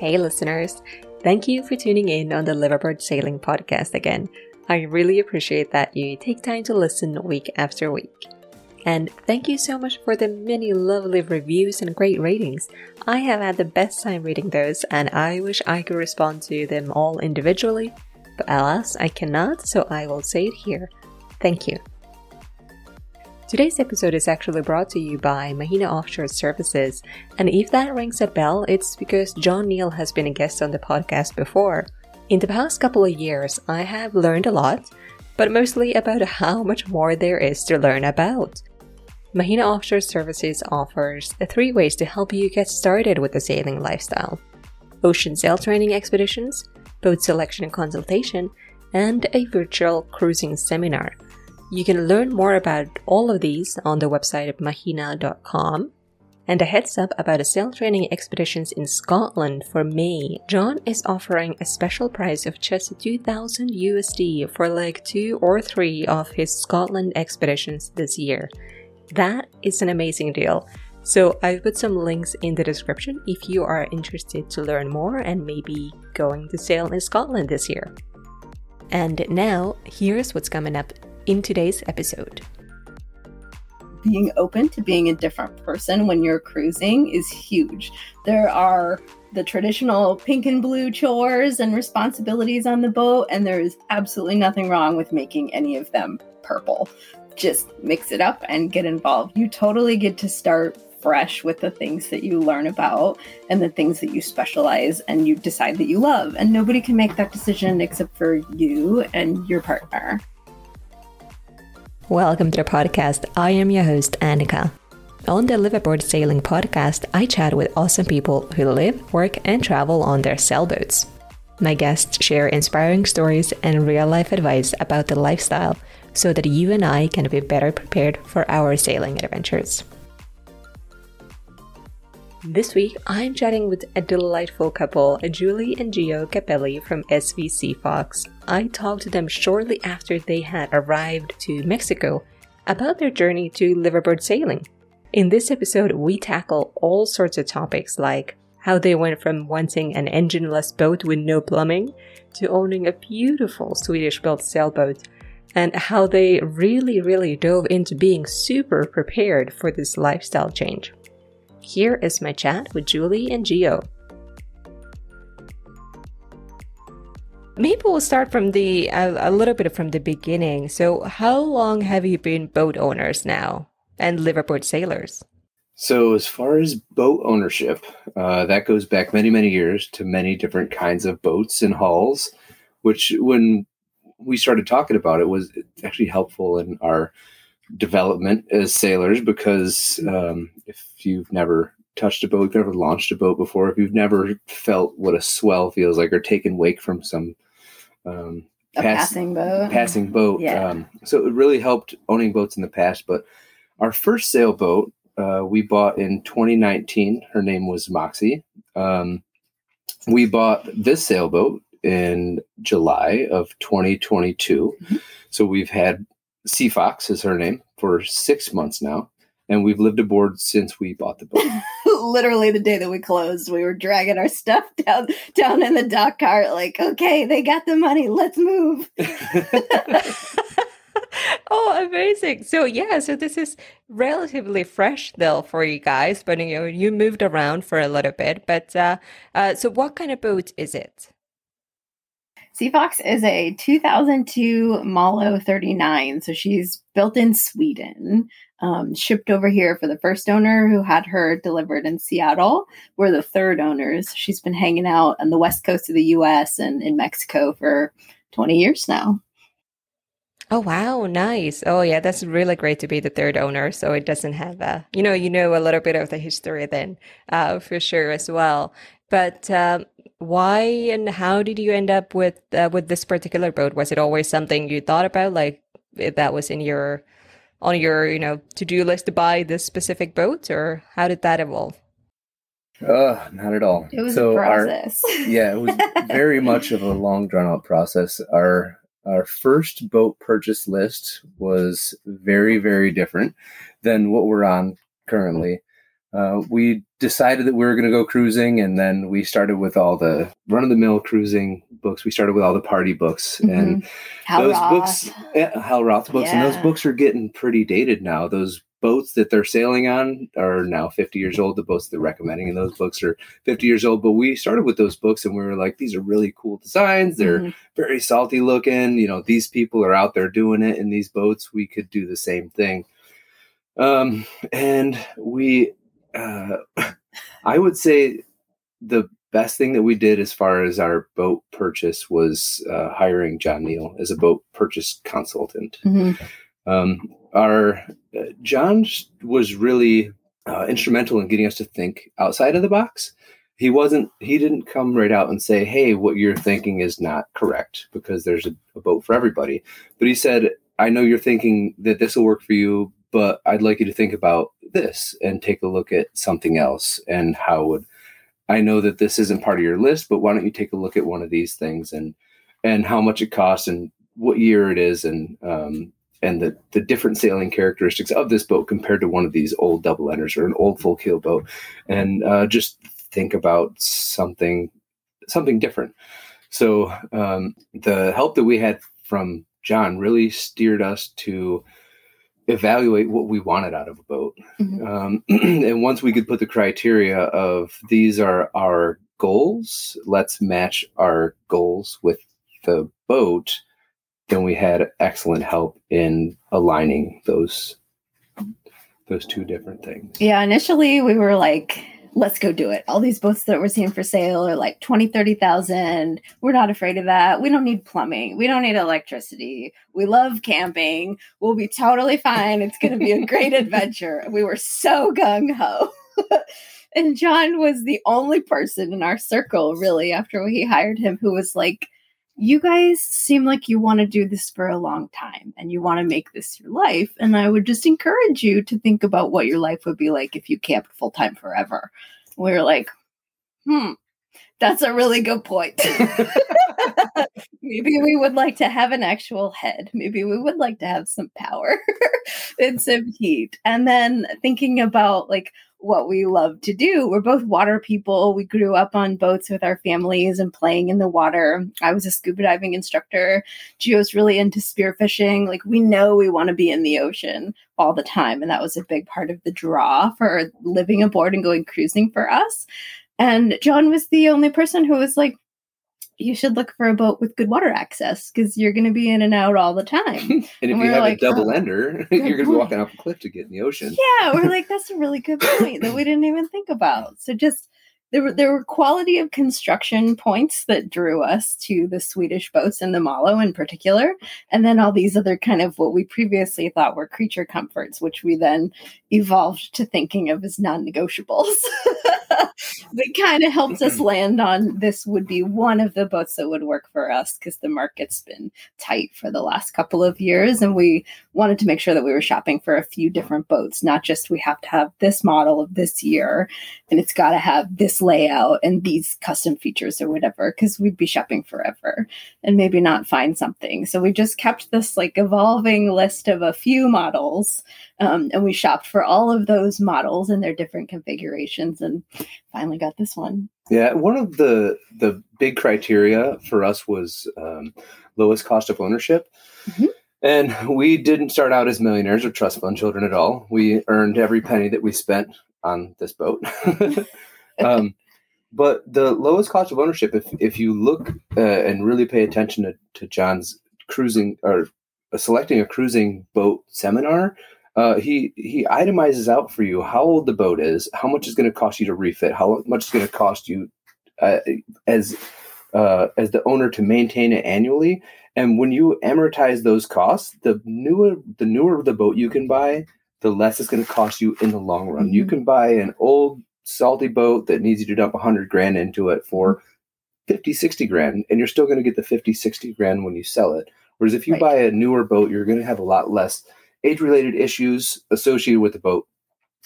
Hey, listeners. Thank you for tuning in on the Liveaboard Sailing Podcast again. I really appreciate that you take time to listen week after week. And thank you so much for the many lovely reviews and great ratings. I have had the best time reading those, and I wish I could respond to them all individually, but alas, I cannot, so I will say it here. Thank you. Today's episode is actually brought to you by Mahina Offshore Services, and if that rings a bell, it's because John Neal has been a guest on the podcast before. In the past couple of years, I have learned a lot, but mostly about how much more there is to learn about. Mahina Offshore Services offers three ways to help you get started with the sailing lifestyle ocean sail training expeditions, boat selection and consultation, and a virtual cruising seminar. You can learn more about all of these on the website of mahina.com. And a heads up about a sail training expeditions in Scotland for May. John is offering a special price of just 2000 USD for like two or three of his Scotland expeditions this year. That is an amazing deal. So I've put some links in the description if you are interested to learn more and maybe going to sail in Scotland this year. And now, here's what's coming up in today's episode. Being open to being a different person when you're cruising is huge. There are the traditional pink and blue chores and responsibilities on the boat, and there is absolutely nothing wrong with making any of them purple. Just mix it up and get involved. You totally get to start fresh with the things that you learn about and the things that you specialize and you decide that you love. And nobody can make that decision except for you and your partner. Welcome to the podcast. I am your host, Annika. On the Liveaboard Sailing podcast, I chat with awesome people who live, work, and travel on their sailboats. My guests share inspiring stories and real life advice about the lifestyle so that you and I can be better prepared for our sailing adventures. This week, I'm chatting with a delightful couple, Julie and Gio Capelli from SV Sea Fox. I talked to them shortly after they had arrived to Mexico about their journey to liveaboard sailing. In this episode, we tackle all sorts of topics like how they went from wanting an engineless boat with no plumbing to owning a beautiful Swedish built sailboat, and how they really, really dove into being super prepared for this lifestyle change. Here is my chat with Julie and Gio. Maybe we'll start from the a, a, little bit from the beginning. So, how long have you been boat owners now and liveaboard sailors? So, as far as boat ownership, uh, that goes back many, many years to many different kinds of boats and hulls. Which, when we started talking about it, was actually helpful in our development as sailors because um, if you've never touched a boat, you've never launched a boat before, if you've never felt what a swell feels like or taken wake from some um, pass- passing boat. passing boat. Yeah. Um, so it really helped owning boats in the past. But our first sailboat uh, we bought in 2019. Her name was Moxie. Um, we bought this sailboat in July of 2022. Mhm. So we've had Sea Fox is her name for six months now. And we've lived aboard since we bought the boat. Literally the day that we closed, we were dragging our stuff down down in the dock cart, like, okay, they got the money, let's move. oh, amazing. So yeah, so this is relatively fresh though for you guys, but you know, you moved around for a little bit. But uh, uh, so what kind of boat is it? Sea Fox is a 2002 Malo 39. So she's built in Sweden, um, shipped over here for the first owner who had her delivered in Seattle. We're the third owners. She's been hanging out on the west coast of the US and in Mexico for 20 years now. Oh wow, nice. Oh yeah, that's really great to be the third owner, so it doesn't have a, you know, you know a little bit of the history then, uh, for sure as well. But um, why and how did you end up with uh, with this particular boat? Was it always something you thought about, like if that was in your on your, you know, to-do list to buy this specific boat, or how did that evolve? uh, not at all. It was So a our- process. yeah, it was very much of a long drawn out process. Our our first boat purchase list was very very different than what we're on currently. Uh, we decided that we were going to go cruising, and then we started with all the run of the mill cruising books. We started with all the Pardey books, and Hal those Roth. books, yeah, Hal Roth books, and those books are getting pretty dated now. Those boats that they're sailing on are now 50 years old. The boats they're recommending in those books are 50 years old. But we started with those books and we were like, these are really cool designs. They're Mhm. very salty looking. You know, these people are out there doing it in these boats. We could do the same thing. Um, and we, uh, I would say the best thing that we did as far as our boat purchase was uh, hiring John Neal as a boat purchase consultant. Mhm. Um, our uh, John was really uh, instrumental in getting us to think outside of the box. He wasn't. He didn't come right out and say, "Hey, what you're thinking is not correct," because there's a, a boat for everybody. But he said, "I know you're thinking that this will work for you, but I'd like you to think about this and take a look at something else and how would." I know that this isn't part of your list, but why don't you take a look at one of these things and and how much it costs and what year it is and um, and the the different sailing characteristics of this boat compared to one of these old double enders or an old full keel boat, and uh, just think about something something different. So um, the help that we had from John really steered us to evaluate what we wanted out of a boat. Mhm. Um, and once we could put the criteria of these are our goals, let's match our goals with the boat, then we had excellent help in aligning those those two different things. Yeah, initially we were like, let's go do it. All these boats that we're seeing for sale are like 20, 30,000. We're not afraid of that. We don't need plumbing. We don't need electricity. We love camping. We'll be totally fine. It's going to be a great adventure. We were so gung ho. and John was the only person in our circle, really, after we hired him, who was like, you guys seem like you want to do this for a long time and you want to make this your life. And I would just encourage you to think about what your life would be like if you camped full time forever. We were like, hmm, that's a really good point. Maybe we would like to have an actual head. Maybe we would like to have some power and some heat. And then thinking about like what we love to do. We're both water people. We grew up on boats with our families and playing in the water. I was a scuba diving instructor. Gio's really into spearfishing. Like we know we want to be in the ocean all the time. And that was a big part of the draw for living aboard and going cruising for us. And John was the only person who was like, you should look for a boat with good water access because you're going to be in and out all the time. And if you have like, a double oh, ender, you're going to be walking off a cliff to get in the ocean. yeah, we're like, that's a really good point that we didn't even think about. So just there were there were quality of construction points that drew us to the Swedish boats and the Malo in particular, and then all these other kind of what we previously thought were creature comforts, which we then evolved to thinking of as non-negotiables. that kind of helped us land on this would be one of the boats that would work for us because the market's been tight for the last couple of years, and we wanted to make sure that we were shopping for a few different boats, not just we have to have this model of this year and it's got to have this layout and these custom features or whatever, because we'd be shopping forever and maybe not find something. So we just kept this like evolving list of a few models um, and we shopped for all of those models and their different configurations and finally got this one. Yeah, one of the the big criteria for us was um, lowest cost of ownership. Mm-hmm. And we didn't start out as millionaires or trust fund children at all. We earned every penny that we spent on this boat. um, but the lowest cost of ownership, if if you look uh, and really pay attention to, to John's cruising or uh, selecting a cruising boat seminar, uh, he he itemizes out for you how old the boat is, how much is going to cost you to refit, how much is going to cost you uh, as uh, as the owner to maintain it annually. And when you amortize those costs, the newer the newer the boat you can buy, the less it's going to cost you in the long run. Mm-hmm. You can buy an old salty boat that needs you to dump 100 grand into it for 50 60 grand and you're still going to get the 50 60 grand when you sell it whereas if you right. buy a newer boat you're going to have a lot less age related issues associated with the boat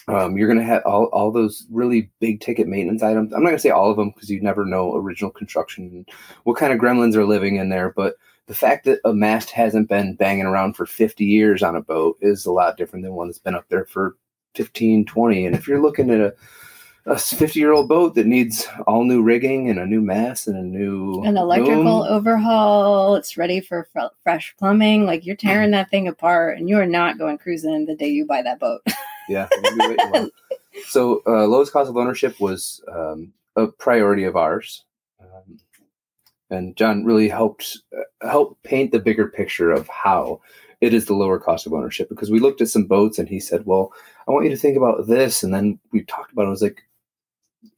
um, you're going to have all, all those really big ticket maintenance items. I'm not going to say all of them because you never know original construction, what kind of gremlins are living in there. But the fact that a mast hasn't been banging around for 50 years on a boat is a lot different than one that's been up there for 15, 20. And if you're looking at a a 50 year old boat that needs all new rigging and a new mast and a new an electrical boom. overhaul. It's ready for f- fresh plumbing. Like you're tearing that thing apart, and you are not going cruising the day you buy that boat. yeah. so uh, lowest cost of ownership was um, a priority of ours, um, and John really helped uh, help paint the bigger picture of how it is the lower cost of ownership because we looked at some boats and he said, "Well, I want you to think about this," and then we talked about it. I was like,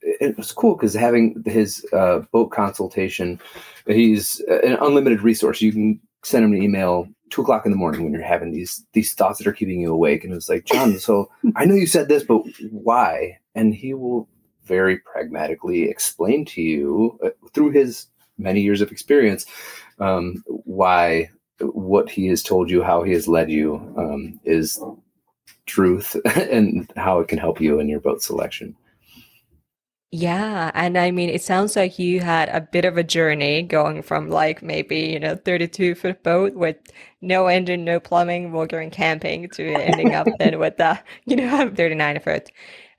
it was cool because having his uh, boat consultation, he's an unlimited resource. You can send him an email two o'clock in the morning when you're having these these thoughts that are keeping you awake. And it was like, John, so I know you said this, but why? And he will very pragmatically explain to you uh, through his many years of experience um, why what he has told you, how he has led you, um, is truth and how it can help you in your boat selection. Yeah, and I mean, it sounds like you had a bit of a journey going from like maybe, you know, 32 foot boat with no engine, no plumbing, while going camping to ending up then with the, you know, 39 foot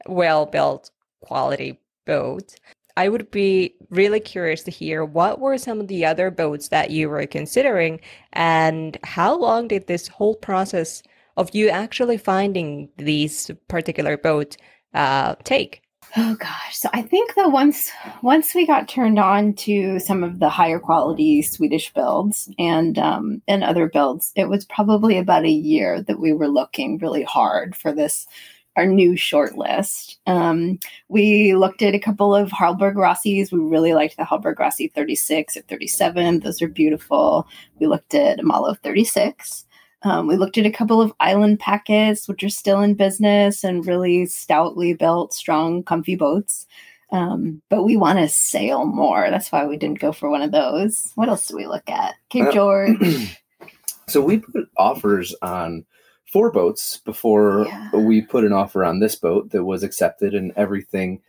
well built quality boat. I would be really curious to hear what were some of the other boats that you were considering and how long did this whole process of you actually finding these particular boat uh, take? Oh gosh. So I think that once once we got turned on to some of the higher quality Swedish builds and um, and other builds, it was probably about a year that we were looking really hard for this our new short list. Um, we looked at a couple of Hallberg-Rassy's. We really liked the Hallberg-Rassy 36 or 37. Those are beautiful. We looked at Malo 36. Um, we looked at a couple of island packets, which are still in business and really stoutly built, strong, comfy boats. Um, but we want to sail more. That's why we didn't go for one of those. What else do we look at? Cape uh, George. so we put offers on four boats before yeah. we put an offer on this boat that was accepted and everything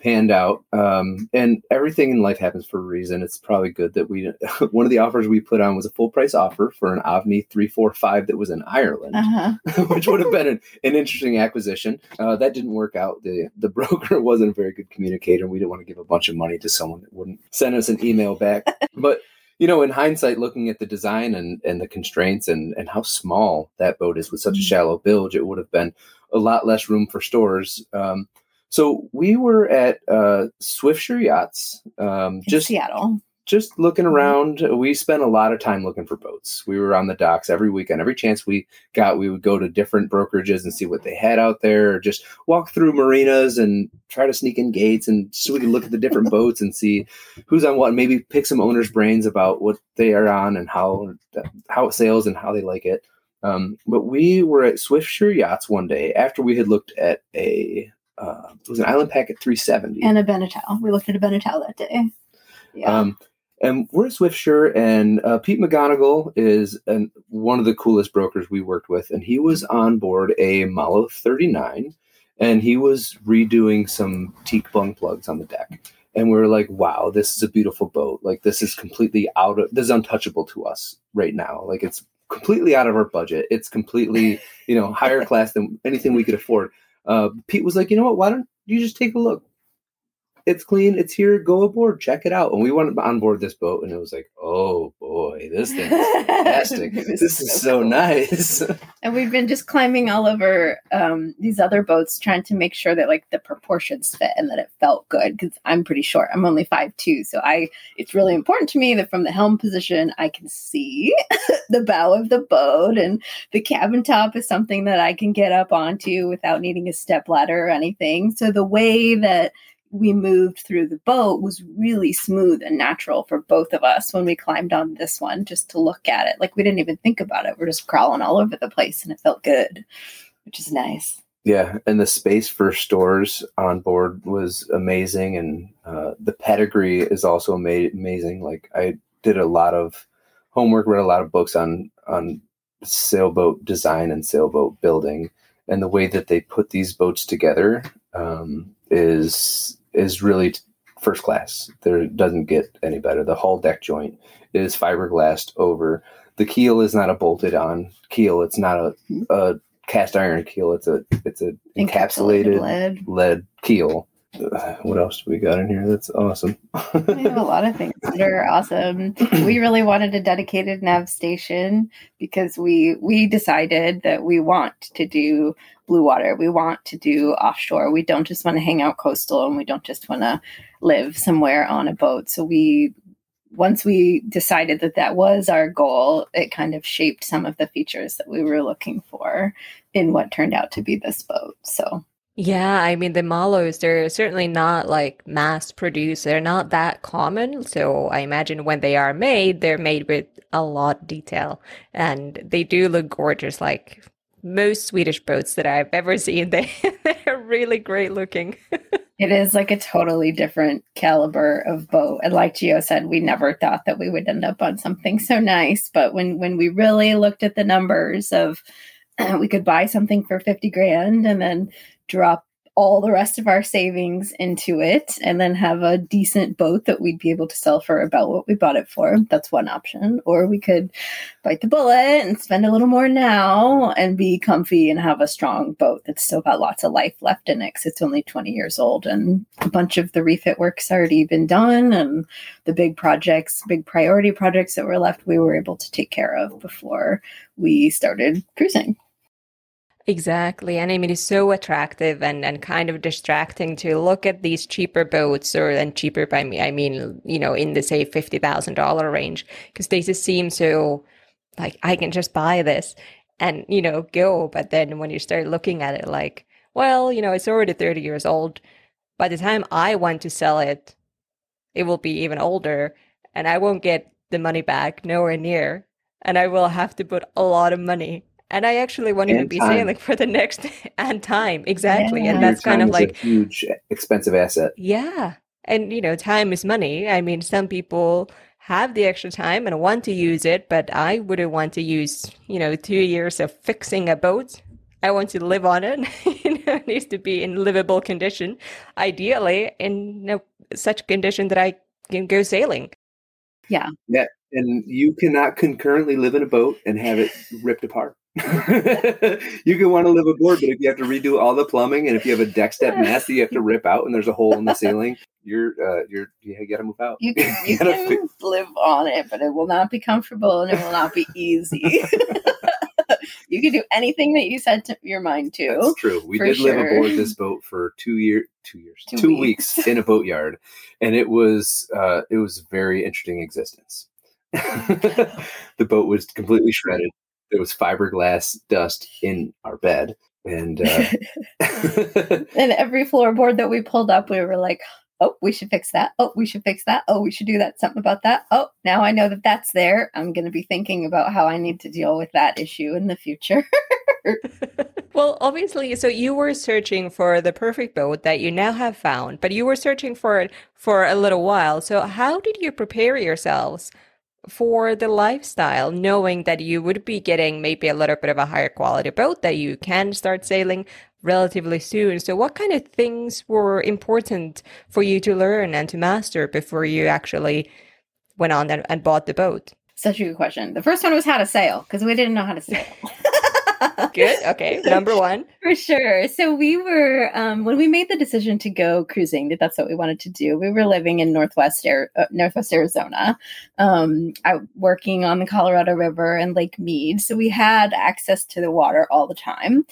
panned out. Um, and everything in life happens for a reason. It's probably good that we, one of the offers we put on was a full price offer for an Ovni 345 that was in Ireland, uh-huh. which would have been an, an interesting acquisition. Uh, that didn't work out. The, the broker wasn't a very good communicator. We didn't want to give a bunch of money to someone that wouldn't send us an email back. but you know, in hindsight, looking at the design and, and the constraints and, and how small that boat is with such a mm-hmm. shallow bilge, it would have been a lot less room for stores. Um, so we were at uh, Swiftsure Yachts, um, just Seattle, just looking around. We spent a lot of time looking for boats. We were on the docks every weekend. Every chance we got, we would go to different brokerages and see what they had out there, or just walk through marinas and try to sneak in gates and so we could look at the different boats and see who's on what. And maybe pick some owners' brains about what they are on and how how it sails and how they like it. Um, but we were at Swiftsure Yachts one day after we had looked at a uh, it was an Island Packet 370 and a Beneteau. We looked at a Beneteau that day. Yeah. Um, and we're at Swiftsure, and uh, Pete McGonigal is an, one of the coolest brokers we worked with, and he was on board a Malo 39, and he was redoing some teak bung plugs on the deck. And we were like, "Wow, this is a beautiful boat! Like this is completely out of this is untouchable to us right now. Like it's completely out of our budget. It's completely you know higher class than anything we could afford." Uh, Pete was like, "You know what? Why don't you just take a look? It's clean, it's here, go aboard, check it out. And we went on board this boat and it was like, oh boy, this thing is fantastic. this is so, so cool. nice. and we've been just climbing all over um, these other boats trying to make sure that like the proportions fit and that it felt good because I'm pretty short. I'm only five two. So I it's really important to me that from the helm position I can see the bow of the boat and the cabin top is something that I can get up onto without needing a step ladder or anything. So the way that we moved through the boat was really smooth and natural for both of us when we climbed on this one just to look at it. Like we didn't even think about it. We're just crawling all over the place and it felt good, which is nice. Yeah, and the space for stores on board was amazing, and uh, the pedigree is also ama- amazing. Like I did a lot of homework, read a lot of books on on sailboat design and sailboat building, and the way that they put these boats together um, is is really first class. There doesn't get any better. The hull deck joint is fiberglassed over. The keel is not a bolted on keel. It's not a, a cast iron keel. It's a it's a encapsulated, encapsulated lead. lead keel what else do we got in here that's awesome we have a lot of things that are awesome we really wanted a dedicated nav station because we we decided that we want to do blue water we want to do offshore we don't just want to hang out coastal and we don't just want to live somewhere on a boat so we once we decided that that was our goal it kind of shaped some of the features that we were looking for in what turned out to be this boat so yeah, I mean the Malos, they're certainly not like mass produced. They're not that common. So I imagine when they are made, they're made with a lot of detail. And they do look gorgeous, like most Swedish boats that I've ever seen. They they're really great looking. it is like a totally different caliber of boat. And like Gio said, we never thought that we would end up on something so nice. But when when we really looked at the numbers of uh, we could buy something for 50 grand and then drop all the rest of our savings into it and then have a decent boat that we'd be able to sell for about what we bought it for. That's one option. Or we could bite the bullet and spend a little more now and be comfy and have a strong boat that's still got lots of life left in it because it's only 20 years old and a bunch of the refit work's already been done and the big projects, big priority projects that were left, we were able to take care of before we started cruising. Exactly. And I mean, it's so attractive and, and kind of distracting to look at these cheaper boats or and cheaper by me, I mean, you know, in the say $50,000 range, because they just seem so like, I can just buy this and, you know, go. But then when you start looking at it, like, well, you know, it's already 30 years old. By the time I want to sell it, it will be even older and I won't get the money back nowhere near. And I will have to put a lot of money and I actually wanted and to be time. sailing for the next and time exactly, yeah. and that's kind of like huge expensive asset. Yeah, and you know, time is money. I mean, some people have the extra time and want to use it, but I wouldn't want to use you know two years of fixing a boat. I want to live on it. you know, it needs to be in livable condition, ideally in you know, such condition that I can go sailing. Yeah. Yeah. And you cannot concurrently live in a boat and have it ripped apart. you can want to live aboard, but if you have to redo all the plumbing and if you have a deck step mast that you have to rip out and there's a hole in the ceiling, you're uh, you're you gotta move out. You can, you, can live on it, but it will not be comfortable and it will not be easy. you can do anything that you set your mind to. That's true. We did live aboard this boat for two year, two years, Two two, weeks. weeks. in a boatyard, and it was uh, it was very interesting existence. the boat was completely shredded. There was fiberglass dust in our bed, and uh, and every floorboard that we pulled up, we were like, oh, we should fix that. Oh, we should fix that. Oh, we should do that. Something about that. Oh, now I know that that's there. I'm going to be thinking about how I need to deal with that issue in the future. Well, obviously, so you were searching for the perfect boat that you now have found, but you were searching for it for a little while. So, how did you prepare yourselves for the lifestyle, knowing that you would be getting maybe a little bit of a higher quality boat that you can start sailing relatively soon? So, what kind of things were important for you to learn and to master before you actually went on and, and bought the boat? Such a good question. The first one was how to sail because we didn't know how to sail. Good. Okay. Number one. For sure. So we were um, when we made the decision to go cruising. That that's what we wanted to do. We were living in northwest Ar- uh, northwest Arizona, um, working on the Colorado River and Lake Mead. So we had access to the water all the time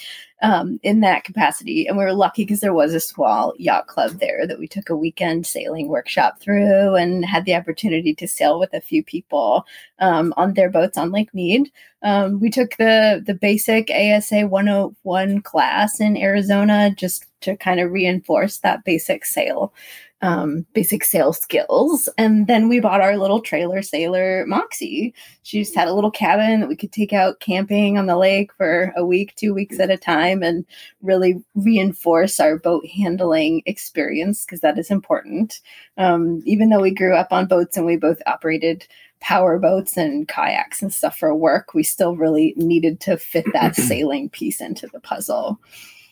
um, in that capacity. And we were lucky because there was a small yacht club there that we took a weekend sailing workshop through and had the opportunity to sail with a few people um, on their boats on Lake Mead. Um, we took the the basic ASA 101 class in Arizona just to kind of reinforce that basic sail um, basic sail skills. And then we bought our little trailer sailor Moxie. She just had a little cabin that we could take out camping on the lake for a week, two weeks at a time, and really reinforce our boat handling experience because that is important. Um, even though we grew up on boats and we both operated power boats and kayaks and stuff for work, we still really needed to fit that sailing piece into the puzzle.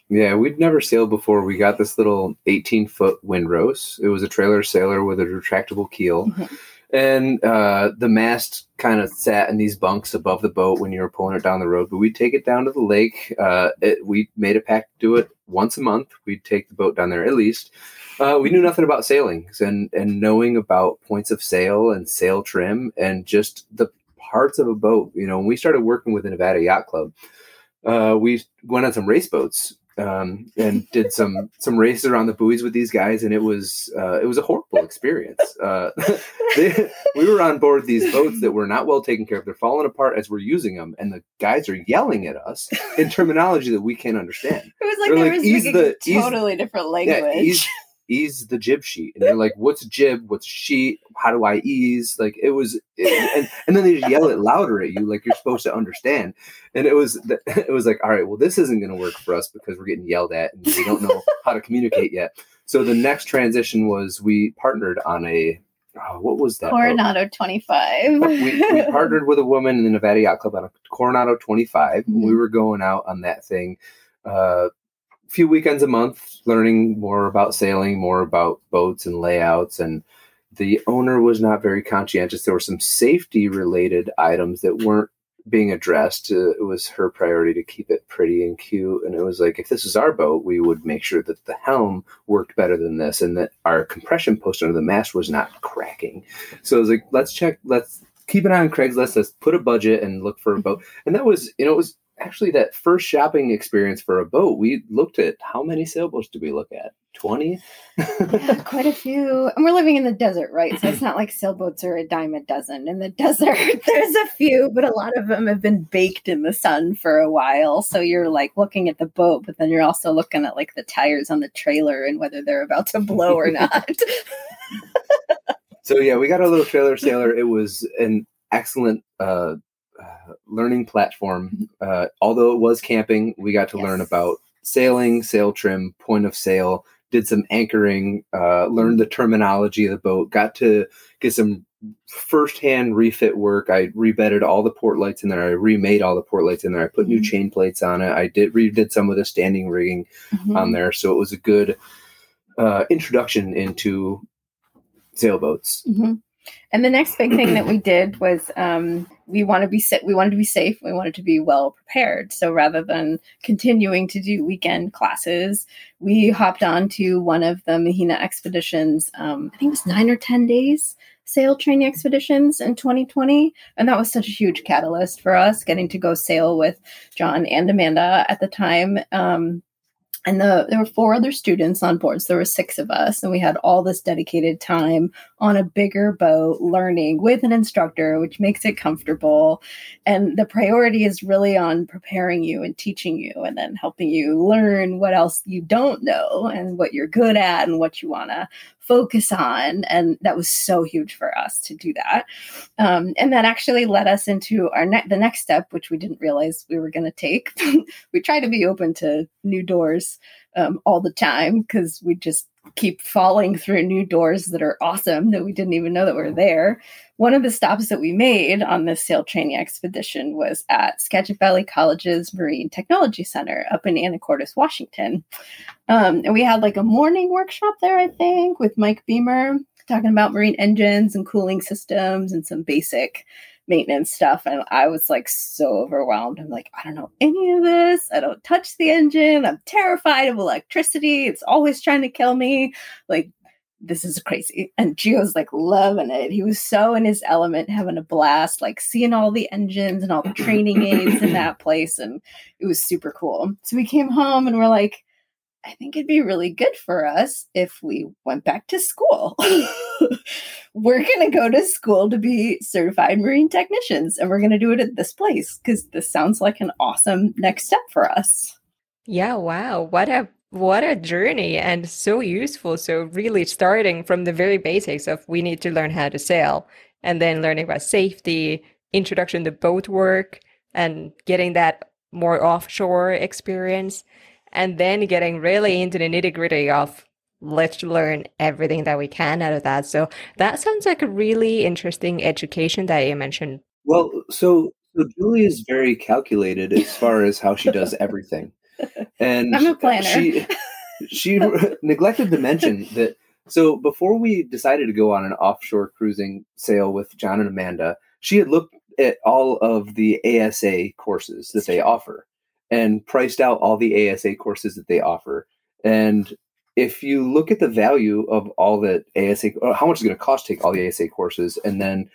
Yeah, we'd never sailed before. We got this little 18 foot windrose. It was a trailer sailor with a retractable keel. Mhm. And uh, the mast kind of sat in these bunks above the boat when you were pulling it down the road. But we'd take it down to the lake. Uh, it, we made a pact to do it once a month. We'd take the boat down there at least. Uh, we knew nothing about sailing and, and knowing about points of sail and sail trim and just the parts of a boat. You know, when we started working with the Nevada Yacht Club, uh, we went on some race boats um, and did some some races around the buoys with these guys, and it was uh, it was a horrible experience. Uh, they, we were on board these boats that were not well taken care of; they're falling apart as we're using them, and the guys are yelling at us in terminology that we can't understand. It was like They're there like, was ease like a the- ease- totally different language. Yeah, ease, ease the jib sheet, and you're like, "What's jib? What's sheet? How do I ease?" Like it was, it- and, and then they just yell it louder at you, like you're supposed to understand. And it was, it was like, "All right, well, this isn't going to work for us because we're getting yelled at, and we don't know how to communicate yet." So the next transition was we partnered on a, oh, what was that? boat? Coronado 25. we, we partnered with a woman in the Nevada Yacht Club on a Coronado 25. and We were going out on that thing uh, few weekends a month, learning more about sailing, more about boats and layouts. And the owner was not very conscientious. There were some safety related items that weren't being addressed. Uh, it was her priority to keep it pretty and cute. And it was like, if this was our boat, we would make sure that the helm worked better than this and that our compression post under the mast was not cracking. So it was like, let's check, let's keep an eye on Craigslist, let's put a budget and look for a boat. And that was, you know, it was actually that first shopping experience for a boat. We looked at how many sailboats did we look at? 20? yeah, quite a few. And we're living in the desert, right? So it's not like sailboats are a dime a dozen. In the desert, there's a few, but a lot of them have been baked in the sun for a while. So you're like looking at the boat, but then you're also looking at like the tires on the trailer and whether they're about to blow or not. So yeah, we got a little trailer sailor. It was an excellent uh, learning platform. Uh, although it was camping, we got to learn about sailing, sail trim, point of sail. Did some anchoring, uh, learned the terminology of the boat. Got to get some firsthand refit work. I rebedded all the port lights in there. I remade all the port lights in there. I put new Mhm. chain plates on it. I did redid some of the standing rigging on there. So it was a good uh, introduction into sailboats. Mhm. And the next big thing that we did was um, we want to be sa- we wanted to be safe. We wanted to be well prepared. So rather than continuing to do weekend classes, we hopped on to one of the Mahina expeditions. Um, I think it was nine or ten days sail training expeditions in 2020. And that was such a huge catalyst for us getting to go sail with John and Amanda at the time. Um, and the, there were four other students on board so there were six of us and we had all this dedicated time on a bigger boat learning with an instructor which makes it comfortable. And the priority is really on preparing you and teaching you and then helping you learn what else you don't know and what you're good at and what you want to focus on. And that was so huge for us to do that. Um, and that actually led us into our ne- the next step, which we didn't realize we were going to take. we try to be open to new doors um, all the time because we just keep falling through new doors that are awesome that we didn't even know that were there. One of the stops that we made on this sail training expedition was at Skagit Valley College's Marine Technology Center up in Anacortes, Washington. Um, and we had like a morning workshop there, I think, with Mike Beamer talking about marine engines and cooling systems and some basic maintenance stuff. And I was like so overwhelmed. I'm like, I don't know any of this. I don't touch the engine. I'm terrified of electricity. It's always trying to kill me. Like, this is crazy. And Gio's like loving it. He was so in his element, having a blast, like seeing all the engines and all the training aids in that place. And it was super cool. So we came home and we're like, I think it'd be really good for us if we went back to school. we're going to go to school to be certified marine technicians and we're going to do it at this place because this sounds like an awesome next step for us. Yeah, wow. What a what a journey and so useful. So really starting from the very basics of we need to learn how to sail and then learning about safety, introduction to boat work and getting that more offshore experience and then getting really into the nitty gritty of let's learn everything that we can out of that. So that sounds like a really interesting education that you mentioned. Well, so so Julie is very calculated as far as how she does everything, and I'm a planner. She she neglected to mention that. So before we decided to go on an offshore cruising sail with John and Amanda, she had looked at all of the ASA courses that they offer and priced out all the ASA courses that they offer. And if you look at the value of all the ASA, how much is going to cost to take all the ASA courses, and then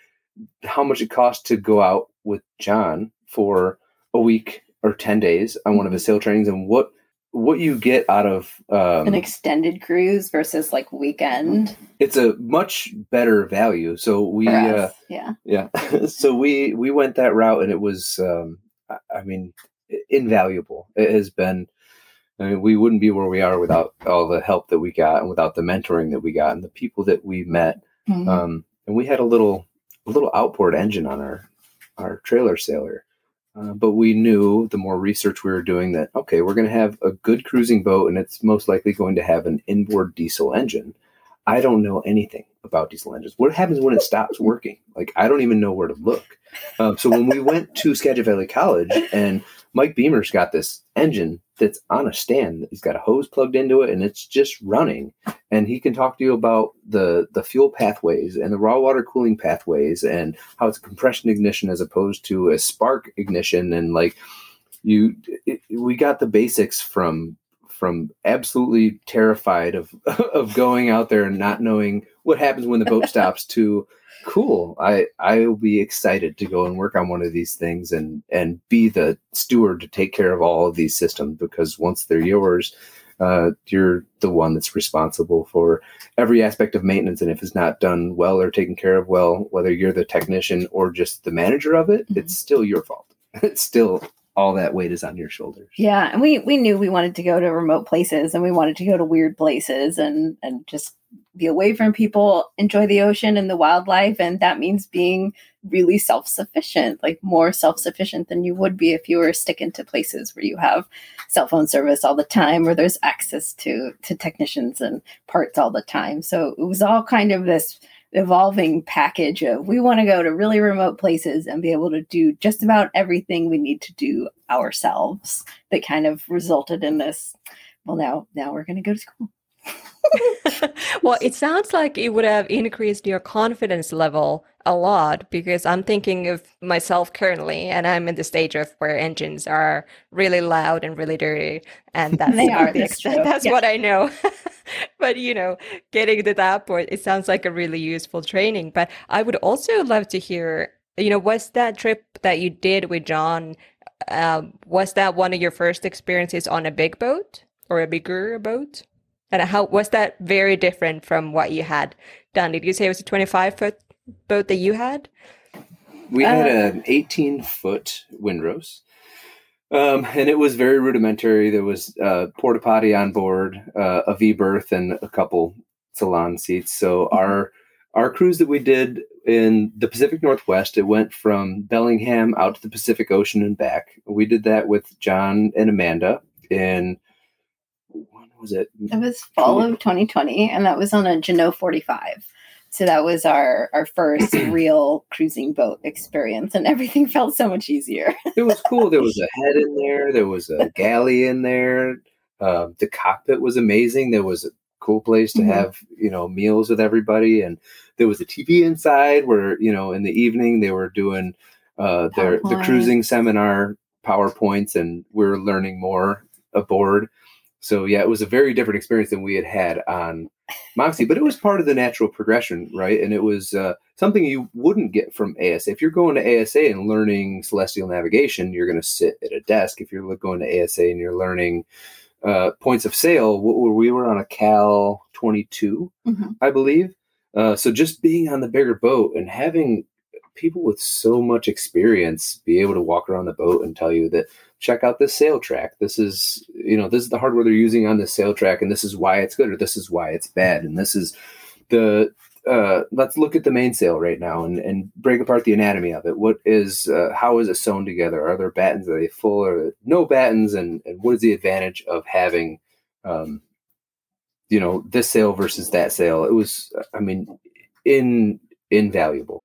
how much it costs to go out with John for a week or 10 days on one of his mm-hmm. sail trainings and what what you get out of um, an extended cruise versus like weekend? It's a much better value. So we uh, yeah. yeah. So we we went that route and it was um, i mean invaluable. It has been. I mean, we wouldn't be where we are without all the help that we got and without the mentoring that we got and the people that we met. Mm-hmm. Um, and we had a little, a little outboard engine on our, our trailer sailor. Uh, but we knew the more research we were doing that okay, we're going to have a good cruising boat, and it's most likely going to have an inboard diesel engine. I don't know anything about diesel engines. What happens when it stops working? Like I don't even know where to look. Um, so when we went to Skagit Valley College and Mike Beamer's got this engine that's on a stand. He's got a hose plugged into it and it's just running. And he can talk to you about the the fuel pathways and the raw water cooling pathways and how it's compression ignition as opposed to a spark ignition and like you it, we got the basics from from absolutely terrified of of going out there and not knowing what happens when the boat stops to cool i i will be excited to go and work on one of these things and and be the steward to take care of all of these systems because once they're yours uh, you're the one that's responsible for every aspect of maintenance. And if it's not done well or taken care of well whether you're the technician or just the manager of it mm-hmm. it's still your fault. It's still all that weight is on your shoulders. Yeah, and we we knew we wanted to go to remote places and we wanted to go to weird places and and just be away from people, enjoy the ocean and the wildlife and that means being really self-sufficient, like more self-sufficient than you would be if you were sticking to places where you have cell phone service all the time where there's access to to technicians and parts all the time. So it was all kind of this evolving package of we want to go to really remote places and be able to do just about everything we need to do ourselves that kind of resulted in this. Well now now we're going to go to school. Well it sounds like it would have increased your confidence level a lot because i'm thinking of myself currently and i'm in the stage of where engines are really loud and really dirty and that's they are the extent that's yeah. what i know but you know, getting to that point, it sounds like a really useful training. But I would also love to hear, you know, was that trip that you did with John, um, was that one of your first experiences on a big boat or a bigger boat? And how was that very different from what you had done? Did you say it was a 25 foot boat that you had? We had uh, an 18 foot windrose. Um, and it was very rudimentary. There was uh, porta potty on board, uh, a V berth, and a couple salon seats. So mm-hmm. our our cruise that we did in the Pacific Northwest, it went from Bellingham out to the Pacific Ocean and back. We did that with John and Amanda in when was it? It was fall of 2020, and that was on a Jeanneau 45. So that was our our first real cruising boat experience, and everything felt so much easier. it was cool. There was a head in there. There was a galley in there. Uh, the cockpit was amazing. There was a cool place to mm-hmm. have you know meals with everybody, and there was a TV inside where you know in the evening they were doing uh, their the cruising seminar powerpoints, and we are learning more aboard. So yeah, it was a very different experience than we had had on Moxie, but it was part of the natural progression, right? And it was uh, something you wouldn't get from ASA. If you're going to ASA and learning celestial navigation, you're going to sit at a desk. If you're going to ASA and you're learning uh, points of sale sail, we were on a Cal 22, mm-hmm. I believe. Uh, so just being on the bigger boat and having people with so much experience be able to walk around the boat and tell you that check out this sail Sailtrack. This is, you know, this is the hardware they're using on this sail Sailtrack, and this is why it's good, or this is why it's bad, and this is the. Uh, let's look at the mainsail right now and, and break apart the anatomy of it. What is uh, how is it sewn together? Are there battens? Are they full or no battens? And, and what is the advantage of having, um, you know, this sail versus that sail? It was, I mean, in invaluable.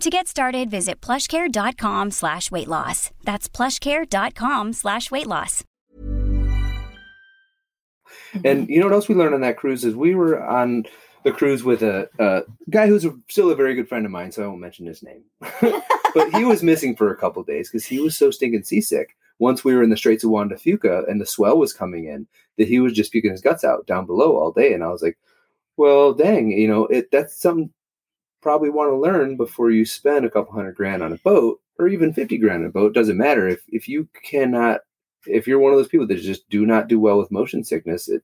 To get started, visit plushcare.com slash weight loss. That's plushcare.com slash weight loss. Mm-hmm. And you know what else we learned on that cruise is we were on the cruise with a, a guy who's a, still a very good friend of mine, so I won't mention his name. but he was missing for a couple days because he was so stinking seasick. Once we were in the Straits of Juan de Fuca and the swell was coming in, that he was just puking his guts out down below all day. And I was like, well, dang, you know, it that's something probably want to learn before you spend a couple hundred grand on a boat or even 50 grand on a boat doesn't matter. If if you cannot if you're one of those people that just do not do well with motion sickness it,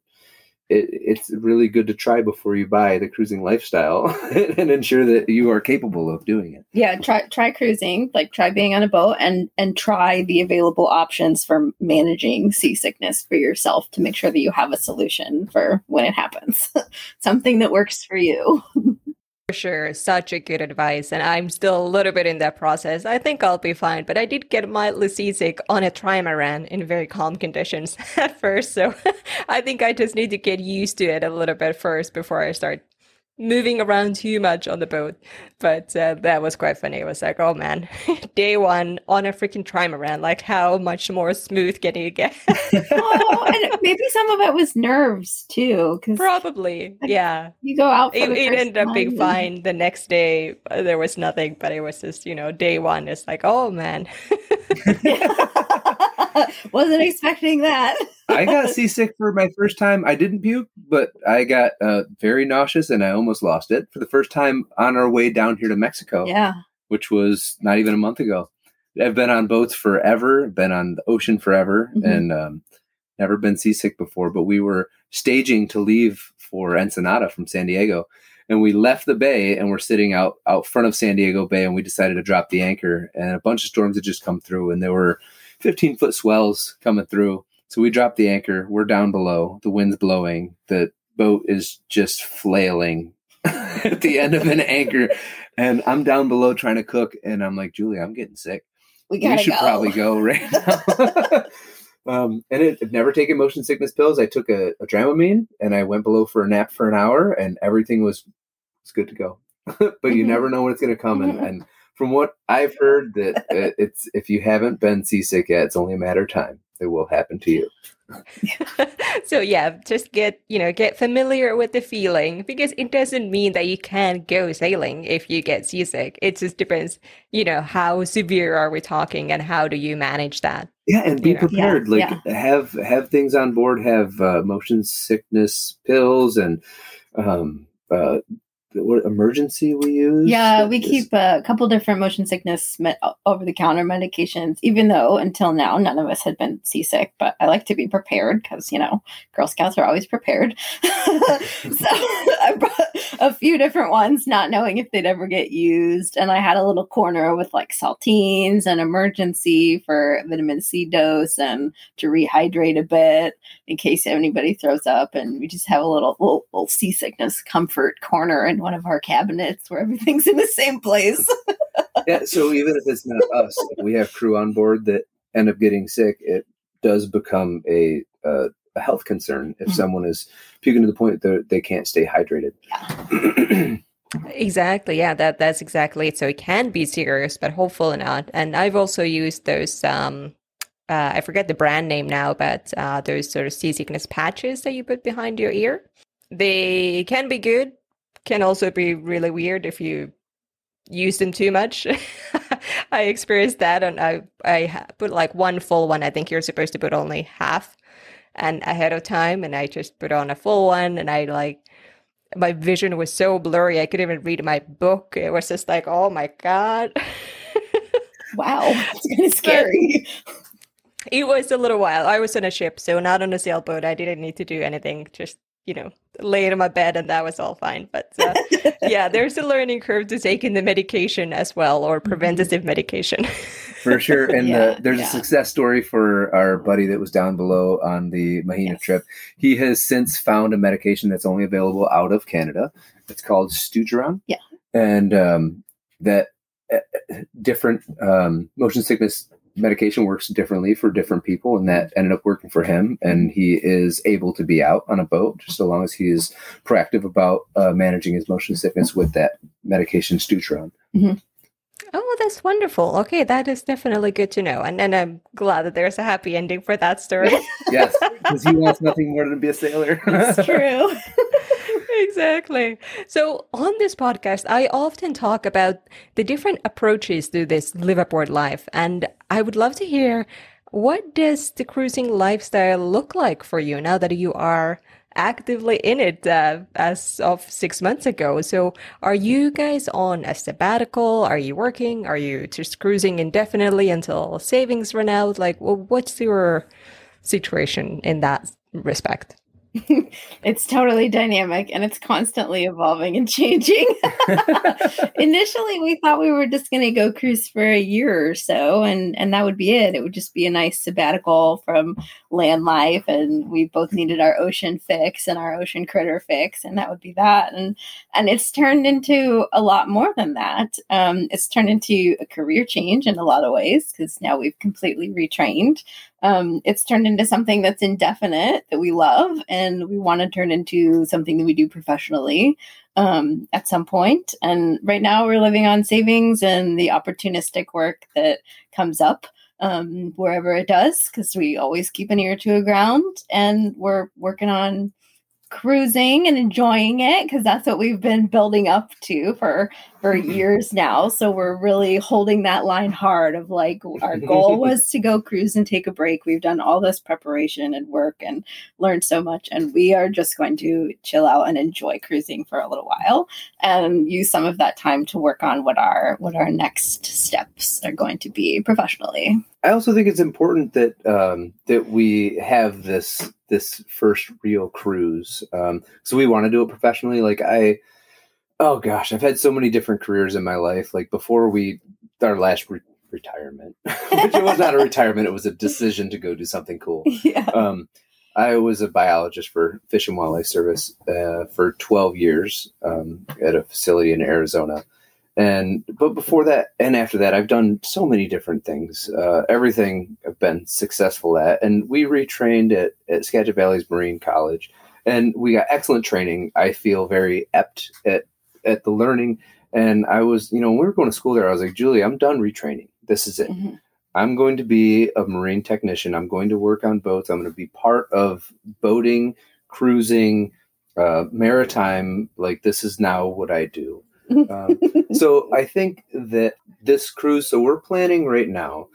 it it's really good to try before you buy the cruising lifestyle and ensure that you are capable of doing it. Yeah try try cruising like try being on a boat and and try the available options for managing seasickness for yourself to make sure that you have a solution for when it happens. Something that works for you For sure, such a good advice. And I'm still a little bit in that process. I think I'll be fine. But I did get mildly seasick on a trimaran in very calm conditions at first. So I think I just need to get used to it a little bit first before I start moving around too much on the boat. But uh, that was quite funny. It was like, oh man, day one on a freaking trimaran. Like, how much more smooth can you get? oh, and maybe some of it was nerves too. Cause Probably, yeah. You go out. it, it ended up being fine. The next day, there was nothing, but it was just, you know, day one. It's like, oh man. Wasn't expecting that. I got seasick for my first time. I didn't puke, but I got uh, very nauseous and I almost lost it for the first time on our way down here to Mexico. Yeah. Which was not even a month ago. I've been on boats forever, been on the ocean forever, mm-hmm. and um, never been seasick before. But we were staging to leave for Ensenada from San Diego. and we left the bay and we're sitting out out front of San Diego Bay and we decided to drop the anchor and a bunch of storms had just come through and there were 15 foot swells coming through. So we drop the anchor. We're down below. The wind's blowing. The boat is just flailing at the end of an anchor. And I'm down below trying to cook. And I'm like, Julie, I'm getting sick. We gotta should go. probably go right now. um, and it, I've never taken motion sickness pills. I took a, a Dramamine and I went below for a nap for an hour and everything was, was good to go. but you Mhm. never know when it's going to come. And, and from what I've heard that uh, it's, if you haven't been seasick yet, it's only a matter of time. It will happen to you. so yeah, just get you know get familiar with the feeling because it doesn't mean that you can't go sailing if you get seasick. It just depends, you know, how severe are we talking and how do you manage that. Yeah, and be You know. prepared. Yeah, like have have things on board. Have uh, motion sickness pills and um, uh, what emergency we use. Yeah, we Is- keep a couple different motion sickness over the counter medications, even though until now none of us had been seasick. But I like to be prepared because, you know, Girl Scouts are always prepared. so I brought a few different ones, not knowing if they'd ever get used. And I had a little corner with like saltines and emergency for vitamin C dose and to rehydrate a bit in case anybody throws up. And we just have a little, little, little seasickness comfort corner in one of our cabinets where everything's in the same place. yeah. So even if it's not us, we have crew on board that end up getting sick, it does become a uh, a health concern if Mhm. someone is puking to the point that they can't stay hydrated. Exactly. Yeah, that that's exactly it. So it can be serious, but hopefully not. And I've also used those um uh, I forget the brand name now, but uh, those sort of seasickness patches that you put behind your ear. They can be good, can also be really weird if you use them too much. I experienced that, and I I put like one full one. I think you're supposed to put only half, and ahead of time, and I just put on a full one, and I like my vision was so blurry I couldn't even read my book. It was just like, oh my god. wow, it's kind of scary. it was a little while. I was on a ship, so not on a sailboat. I didn't need to do anything. Just you know, lay in my bed, and that was all fine. But uh, yeah, there's a learning curve to taking the medication as well, or preventative medication. for sure. And Yeah, uh, there's yeah. a success story for our buddy that was down below on the Mahina Yes. trip. He has since found a medication that's only available out of Canada. It's called Stugeron. Yeah. And um, that uh, different um, motion sickness medication works differently for different people, and that ended up working for him. And he is able to be out on a boat just so long as he is proactive about uh, managing his motion sickness with that medication, Stugeron. Oh, that's wonderful. Okay, that is definitely good to know, and and I'm glad that there's a happy ending for that story. Yes, because he wants nothing more than to be a sailor. It's true. exactly. So, on this podcast, I often talk about the different approaches to this live aboard life, and I would love to hear what does the cruising lifestyle look like for you now that you are actively in it uh, as of six months ago. So, are you guys on a sabbatical? Are you working? Are you just cruising indefinitely until savings run out? Like, well, what's your situation in that respect? it's totally dynamic and it's constantly evolving and changing. Initially, we thought we were just going to go cruise for a year or so, and and that would be it. It would just be a nice sabbatical from land life, and we both needed our ocean fix and our ocean critter fix, and that would be that. And and it's turned into a lot more than that. Um, it's turned into a career change in a lot of ways because now we've completely retrained um, it's turned into something that's indefinite that we love and we want to turn into something that we do professionally um, at some point. And right now we're living on savings and the opportunistic work that comes up um, wherever it does, because we always keep an ear to the ground and we're working on cruising and enjoying it because that's what we've been building up to for for years now. So we're really holding that line hard of like our goal was to go cruise and take a break. We've done all this preparation and work and learned so much and we are just going to chill out and enjoy cruising for a little while and use some of that time to work on what our what our next steps are going to be professionally. I also think it's important that um, that we have this this first real cruise. Um, so we want to do it professionally. Like I, Oh gosh, I've had so many different careers in my life. Like before we our last re- retirement, which it was not a retirement, it was a decision to go do something cool. Yeah. Um, I was a biologist for Fish and Wildlife Service uh, for 12 years um, at a facility in Arizona. And but before that and after that, I've done so many different things. Uh, everything I've been successful at, and we retrained at at Skagit Valley's Marine College, and we got excellent training. I feel very apt at at the learning. And I was, you know, when we were going to school there, I was like, Julie, I'm done retraining. This is it. Mhm. I'm going to be a marine technician. I'm going to work on boats. I'm going to be part of boating, cruising, uh, maritime. Like this is now what I do. Um, so I think that this cruise. So we're planning right now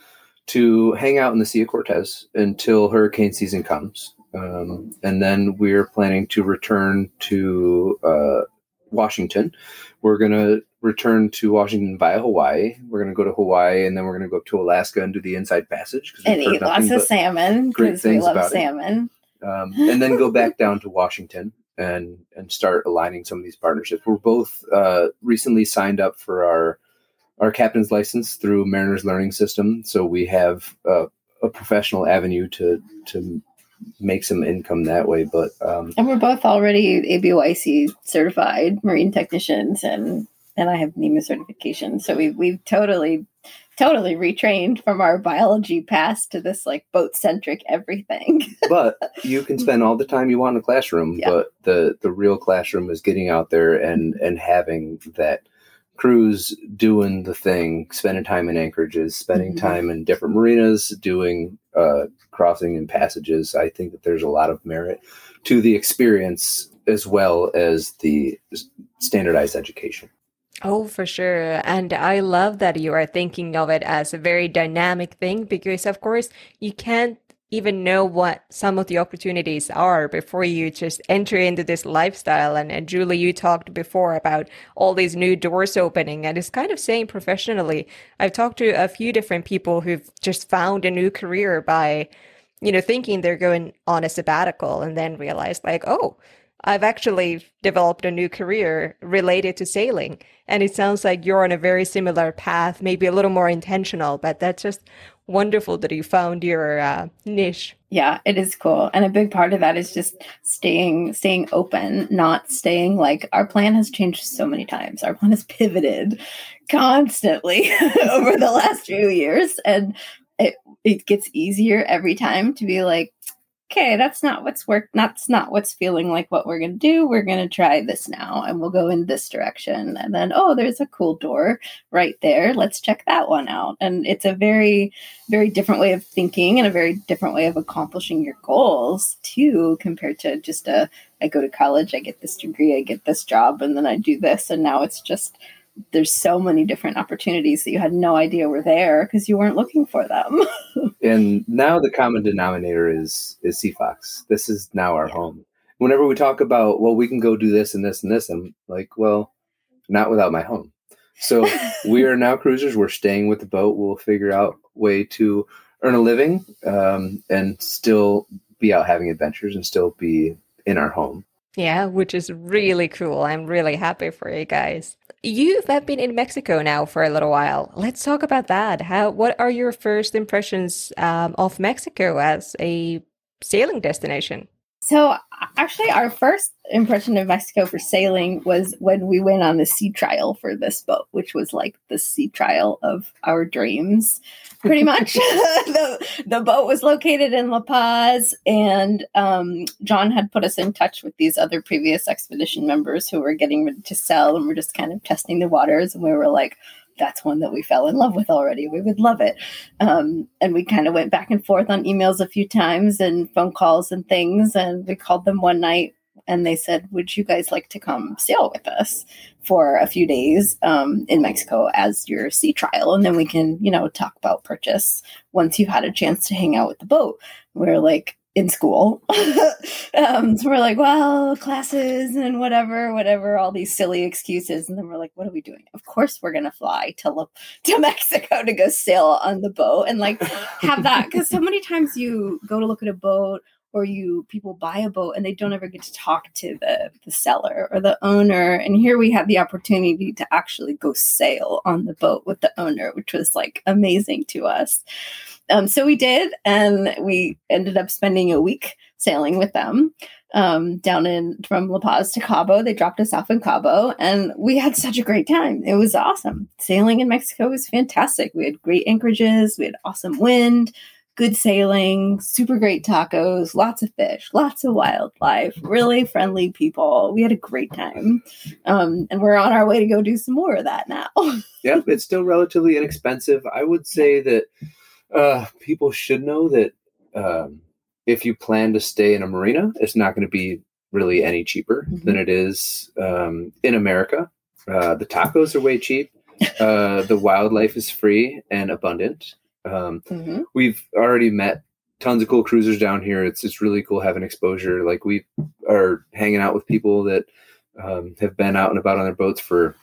to hang out in the Sea of Cortez until hurricane season comes, um, and then we're planning to return to uh, Washington. We're gonna return to Washington via Hawaii. We're gonna go to Hawaii, and then we're gonna go up to Alaska and do the Inside Passage and eat lots of salmon because we love salmon. um, and then go back down to Washington and and start aligning some of these partnerships. We're both uh, recently signed up for our our captain's license through Mariners Learning System, so we have uh, a professional avenue to to make some income that way. But um, And we're both already ABYC certified marine technicians, and and I have NMEA certification. So we we've totally totally retrained from our biology past to this like boat centric everything. but you can spend all the time you want in the classroom Yeah. but the the real classroom is getting out there and and having that cruise doing the thing spending time in anchorages spending Mhm. time in different marinas doing uh crossing and passages i think that there's a lot of merit to the experience as well as the standardized education Oh, for sure. And I love that you are thinking of it as a very dynamic thing because, of course, you can't even know what some of the opportunities are before you just enter into this lifestyle. And, and Julie, you talked before about all these new doors opening, and it's kind of saying professionally. I've talked to a few different people who've just found a new career by, you know, thinking they're going on a sabbatical and then realized, like, oh, I've actually developed a new career related to sailing. And it sounds like you're on a very similar path, maybe a little more intentional, but that's just wonderful that you found your uh, niche. yeah, it is cool. And a big part of that is just staying staying open, not staying like our plan has changed so many times. Our plan has pivoted constantly over the last few years. And it it gets easier every time to be like, okay, that's not what's worked. That's not what's feeling like what we're going to do. We're going to try this now and we'll go in this direction. And then, oh, there's a cool door right there. Let's check that one out. And it's a very, very different way of thinking and a very different way of accomplishing your goals too, compared to just a, I go to college, I get this degree, I get this job, and then I do this. And now it's just, there's so many different opportunities that you had no idea were there because you weren't looking for them. and now the common denominator is is Fox. This is now our home. Whenever we talk about, well, we can go do this and this and this, I'm like, well, not without my home. So we are now cruisers. We're staying with the boat. We'll figure out way to earn a living um, and still be out having adventures and still be in our home. Yeah, which is really cool. I'm really happy for you guys. You have been in Mexico now for a little while. Let's talk about that. How, what are your first impressions um, of Mexico as a sailing destination? So, actually, our first impression of Mexico for sailing was when we went on the sea trial for this boat, which was like the sea trial of our dreams, pretty much. the, the boat was located in La Paz, and um, John had put us in touch with these other previous expedition members who were getting ready to sell, and we're just kind of testing the waters. And we were like, that's one that we fell in love with already. We would love it. Um, and we kind of went back and forth on emails a few times and phone calls and things. And we called them one night and they said, Would you guys like to come sail with us for a few days um, in Mexico as your sea trial? And then we can, you know, talk about purchase once you've had a chance to hang out with the boat. We are like, in school. um, so we're like, well, classes and whatever, whatever, all these silly excuses. And then we're like, what are we doing? Of course, we're going to fly to, to Mexico to go sail on the boat and like have that. Because so many times you go to look at a boat or you people buy a boat and they don't ever get to talk to the the seller or the owner and here we had the opportunity to actually go sail on the boat with the owner which was like amazing to us um, so we did and we ended up spending a week sailing with them um, down in from La Paz to Cabo. They dropped us off in Cabo, and we had such a great time. It was awesome. Sailing in Mexico was fantastic. We had great anchorages, we had awesome wind, good sailing, super great tacos, lots of fish, lots of wildlife, really friendly people. We had a great time, um, and we're on our way to go do some more of that now. yeah, it's still relatively inexpensive. I would say that uh, people should know that. Um, if you plan to stay in a marina, it's not going to be really any cheaper mm-hmm. than it is um, in America. Uh, the tacos are way cheap. Uh, the wildlife is free and abundant. Um, mm-hmm. We've already met tons of cool cruisers down here. It's it's really cool having exposure. Like we are hanging out with people that um, have been out and about on their boats for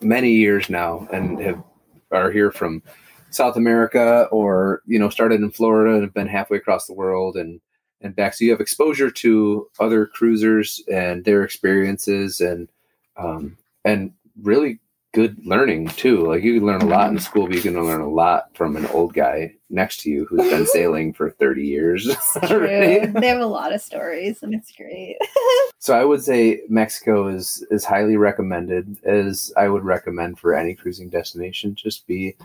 many years now and have are here from South America or you know started in Florida and have been halfway across the world and and back. So you have exposure to other cruisers and their experiences and um, and really good learning too. Like you can learn a lot in school, but you can learn a lot from an old guy next to you who's been sailing for 30 years. True. They have a lot of stories and it's great. so I would say Mexico is is highly recommended as I would recommend for any cruising destination. Just be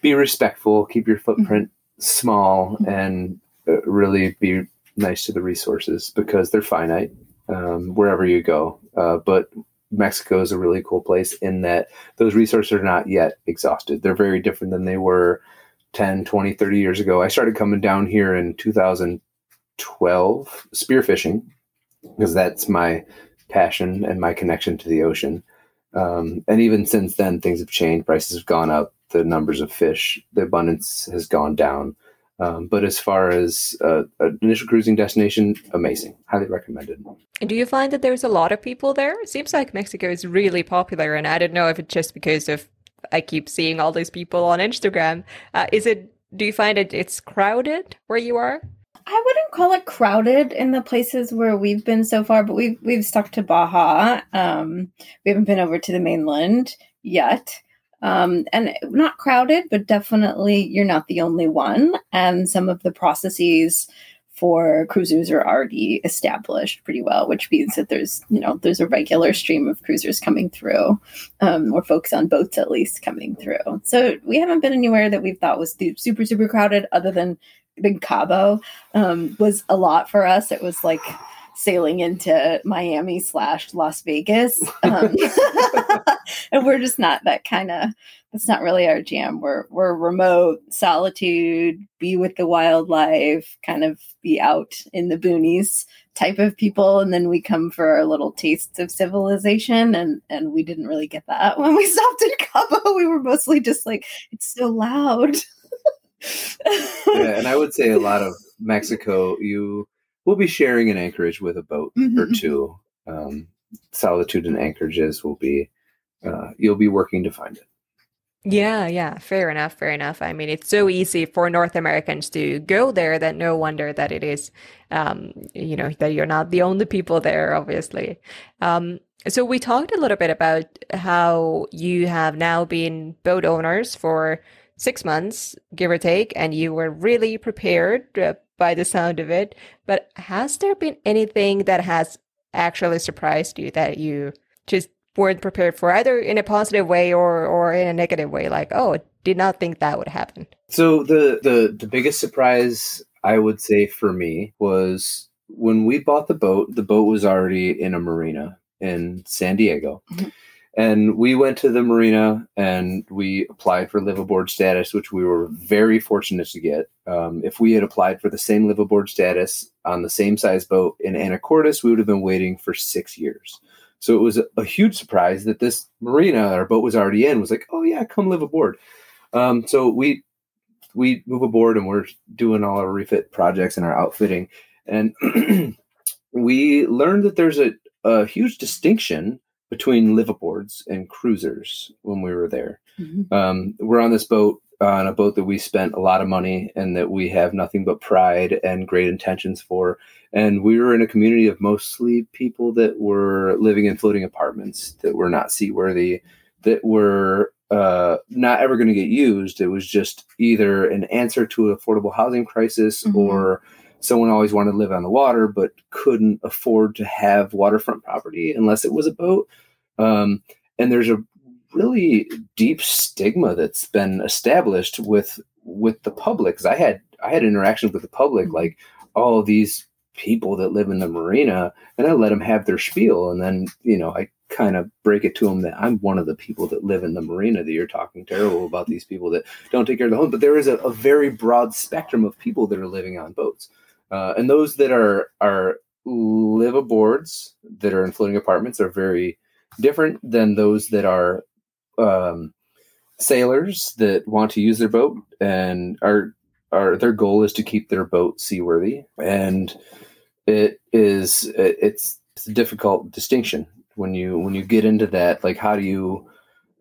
be respectful, keep your footprint mm-hmm. small, mm-hmm. and uh, really be nice to the resources because they're finite um, wherever you go. Uh, but Mexico is a really cool place in that those resources are not yet exhausted. They're very different than they were 10, 20, 30 years ago. I started coming down here in 2012 spearfishing because that's my passion and my connection to the ocean. Um, and even since then, things have changed. Prices have gone up the numbers of fish, the abundance has gone down. Um, but as far as uh, an initial cruising destination, amazing, highly recommended. And do you find that there's a lot of people there? It seems like Mexico is really popular, and I don't know if it's just because of I keep seeing all these people on Instagram. Uh, is it? Do you find it it's crowded where you are? I wouldn't call it crowded in the places where we've been so far, but we've we've stuck to Baja. Um, we haven't been over to the mainland yet um, and not crowded, but definitely you're not the only one. And some of the processes for cruisers are already established pretty well, which means that there's you know there's a regular stream of cruisers coming through, um, or folks on boats at least coming through. So we haven't been anywhere that we thought was super super crowded, other than Big Cabo um, was a lot for us. It was like sailing into Miami slash Las Vegas. Um, and we're just not that kind of that's not really our jam. We're we're remote, solitude, be with the wildlife, kind of be out in the boonies type of people. And then we come for our little tastes of civilization and and we didn't really get that. When we stopped in Cabo, we were mostly just like, it's so loud. yeah, and I would say a lot of Mexico, you we'll be sharing an anchorage with a boat mm-hmm. or two. Um, solitude and anchorages will be uh, you'll be working to find it. Yeah, yeah, fair enough, fair enough. I mean, it's so easy for North Americans to go there that no wonder that it is, um, you know, that you're not the only people there, obviously. Um, so we talked a little bit about how you have now been boat owners for six months, give or take, and you were really prepared uh, by the sound of it. But has there been anything that has actually surprised you that you just weren't prepared for, either in a positive way or or in a negative way? Like, oh, did not think that would happen. So the the the biggest surprise I would say for me was when we bought the boat. The boat was already in a marina in San Diego. Mm-hmm. And we went to the marina and we applied for live aboard status, which we were very fortunate to get. Um, if we had applied for the same live aboard status on the same size boat in Anacortes, we would have been waiting for six years. So it was a, a, huge surprise that this marina our boat was already in was like, oh yeah, come live aboard. Um, so we we move aboard and we're doing all our refit projects and our outfitting, and we learned that there's a, a huge distinction between liveaboards and cruisers when we were there. Mm-hmm. Um, we're on this boat on a boat that we spent a lot of money and that we have nothing but pride and great intentions for. And we were in a community of mostly people that were living in floating apartments that were not seaworthy, that were uh, not ever going to get used. It was just either an answer to an affordable housing crisis mm-hmm. or someone always wanted to live on the water but couldn't afford to have waterfront property unless it was a boat. Um, and there's a really deep stigma that's been established with with the public. Because I had I had interactions with the public, mm-hmm. like, oh, these people that live in the marina, and I let them have their spiel, and then you know I kind of break it to them that I'm one of the people that live in the marina that you're talking terrible about these people that don't take care of the home. But there is a, a very broad spectrum of people that are living on boats, uh, and those that are are live aboards that are in floating apartments are very different than those that are um, sailors that want to use their boat and are are their goal is to keep their boat seaworthy. And it is it's, it's a difficult distinction when you when you get into that like how do you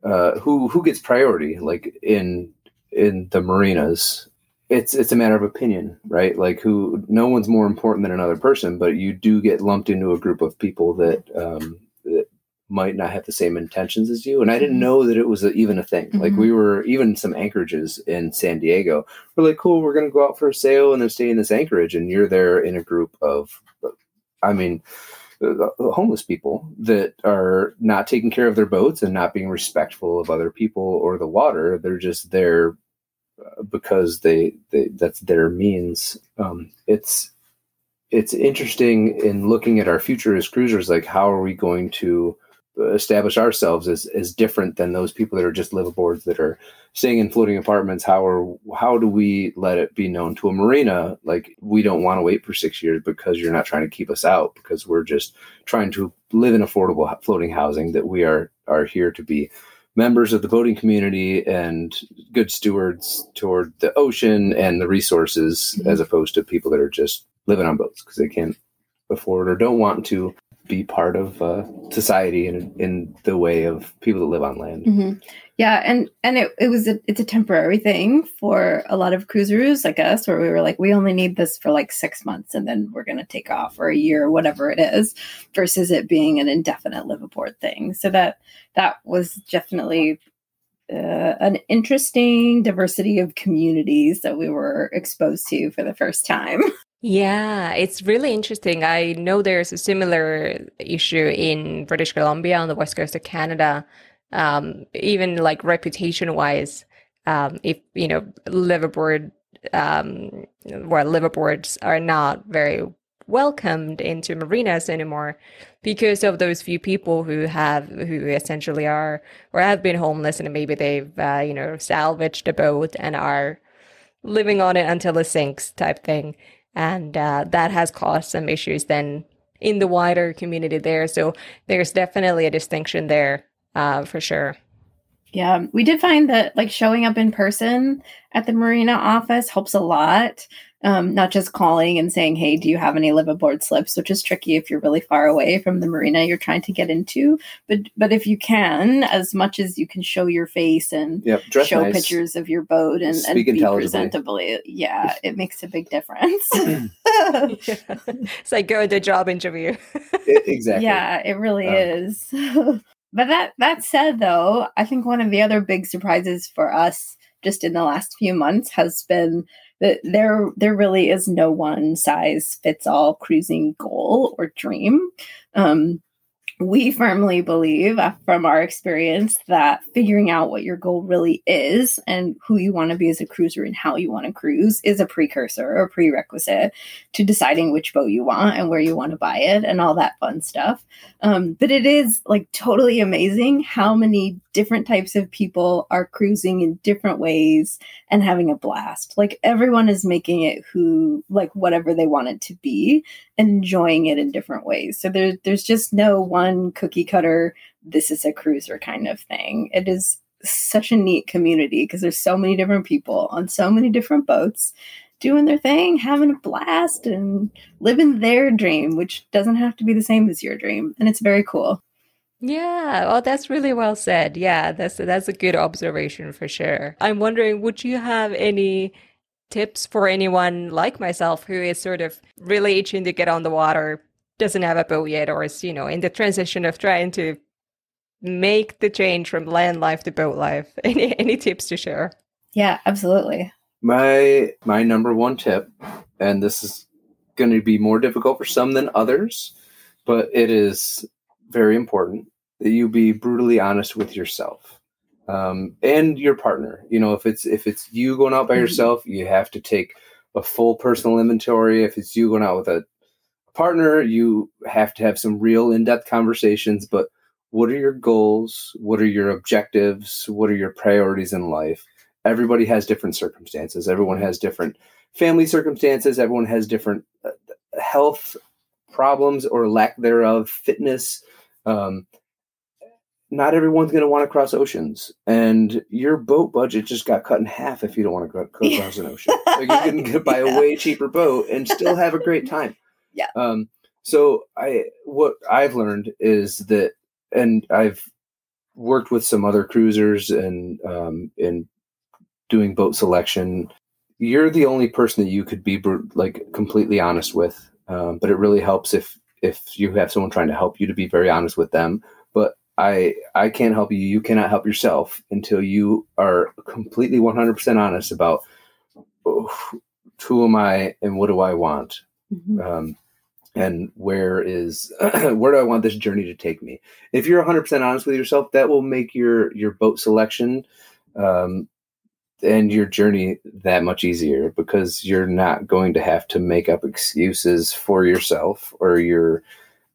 uh, who who gets priority like in in the marinas it's it's a matter of opinion right like who no one's more important than another person but you do get lumped into a group of people that um, that might not have the same intentions as you. And I didn't mm-hmm. know that it was a, even a thing. Mm-hmm. Like we were even some anchorages in San Diego. We're like, cool, we're going to go out for a sail and then stay in this anchorage. And you're there in a group of, I mean, uh, homeless people that are not taking care of their boats and not being respectful of other people or the water. They're just there uh, because they, they that's their means. Um, it's, it's interesting in looking at our future as cruisers, like how are we going to establish ourselves as as different than those people that are just liveaboards that are staying in floating apartments how are how do we let it be known to a marina like we don't want to wait for six years because you're not trying to keep us out because we're just trying to live in affordable floating housing that we are are here to be members of the boating community and good stewards toward the ocean and the resources mm-hmm. as opposed to people that are just living on boats because they can't afford or don't want to be part of uh, society in in the way of people that live on land. Mm-hmm. Yeah, and and it, it was a, it's a temporary thing for a lot of cruisers I guess, where we were like, we only need this for like six months, and then we're to take off or a year, or whatever it is, versus it being an indefinite live aboard thing. So that that was definitely uh, an interesting diversity of communities that we were exposed to for the first time. Yeah, it's really interesting. I know there's a similar issue in British Columbia on the west coast of Canada. Um, even like reputation wise, um, if you know liveaboard, um, well, liveaboards are not very welcomed into marinas anymore because of those few people who have who essentially are or have been homeless and maybe they've uh, you know salvaged a boat and are living on it until it sinks type thing and uh, that has caused some issues then in the wider community there. So there's definitely a distinction there uh, for sure. Yeah, we did find that like showing up in person at the marina office helps a lot um, not just calling and saying, "Hey, do you have any live aboard slips?" Which is tricky if you're really far away from the marina you're trying to get into. But but if you can, as much as you can show your face and yep, show nice. pictures of your boat and, and be presentably, yeah, it makes a big difference. yeah. It's like go to a job interview. exactly. Yeah, it really um, is. but that that said, though, I think one of the other big surprises for us just in the last few months has been there there really is no one size fits all cruising goal or dream. Um, we firmly believe uh, from our experience that figuring out what your goal really is and who you want to be as a cruiser and how you want to cruise is a precursor or prerequisite to deciding which boat you want and where you want to buy it and all that fun stuff. Um, but it is like totally amazing how many different types of people are cruising in different ways and having a blast. Like everyone is making it who like whatever they want it to be, enjoying it in different ways. So there's there's just no one cookie cutter this is a cruiser kind of thing. It is such a neat community because there's so many different people on so many different boats doing their thing, having a blast and living their dream, which doesn't have to be the same as your dream. And it's very cool. Yeah, well, that's really well said. Yeah, that's that's a good observation for sure. I'm wondering, would you have any tips for anyone like myself who is sort of really itching to get on the water, doesn't have a boat yet, or is, you know, in the transition of trying to make the change from land life to boat life? Any any tips to share? Yeah, absolutely. My my number one tip, and this is going to be more difficult for some than others, but it is very important that you be brutally honest with yourself um, and your partner. You know, if it's if it's you going out by mm-hmm. yourself, you have to take a full personal inventory. If it's you going out with a partner, you have to have some real in-depth conversations. But what are your goals? What are your objectives? What are your priorities in life? Everybody has different circumstances. Everyone has different family circumstances. Everyone has different uh, health problems or lack thereof, fitness. Um, not everyone's going to want to cross oceans, and your boat budget just got cut in half if you don't want to cross an ocean. Like you can get buy a way cheaper boat and still have a great time. Yeah. Um, so I what I've learned is that, and I've worked with some other cruisers and um, in doing boat selection. You're the only person that you could be like completely honest with, um, but it really helps if if you have someone trying to help you to be very honest with them. But I I can't help you. You cannot help yourself until you are completely 100% honest about oh, who am I and what do I want, mm-hmm. um, and where is where do I want this journey to take me. If you're 100% honest with yourself, that will make your your boat selection um, and your journey that much easier because you're not going to have to make up excuses for yourself or your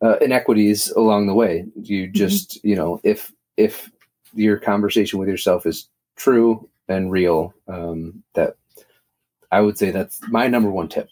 uh, inequities along the way. You mm-hmm. just, mm-hmm. you know, if if your conversation with yourself is true and real, um, that I would say that's my number one tip.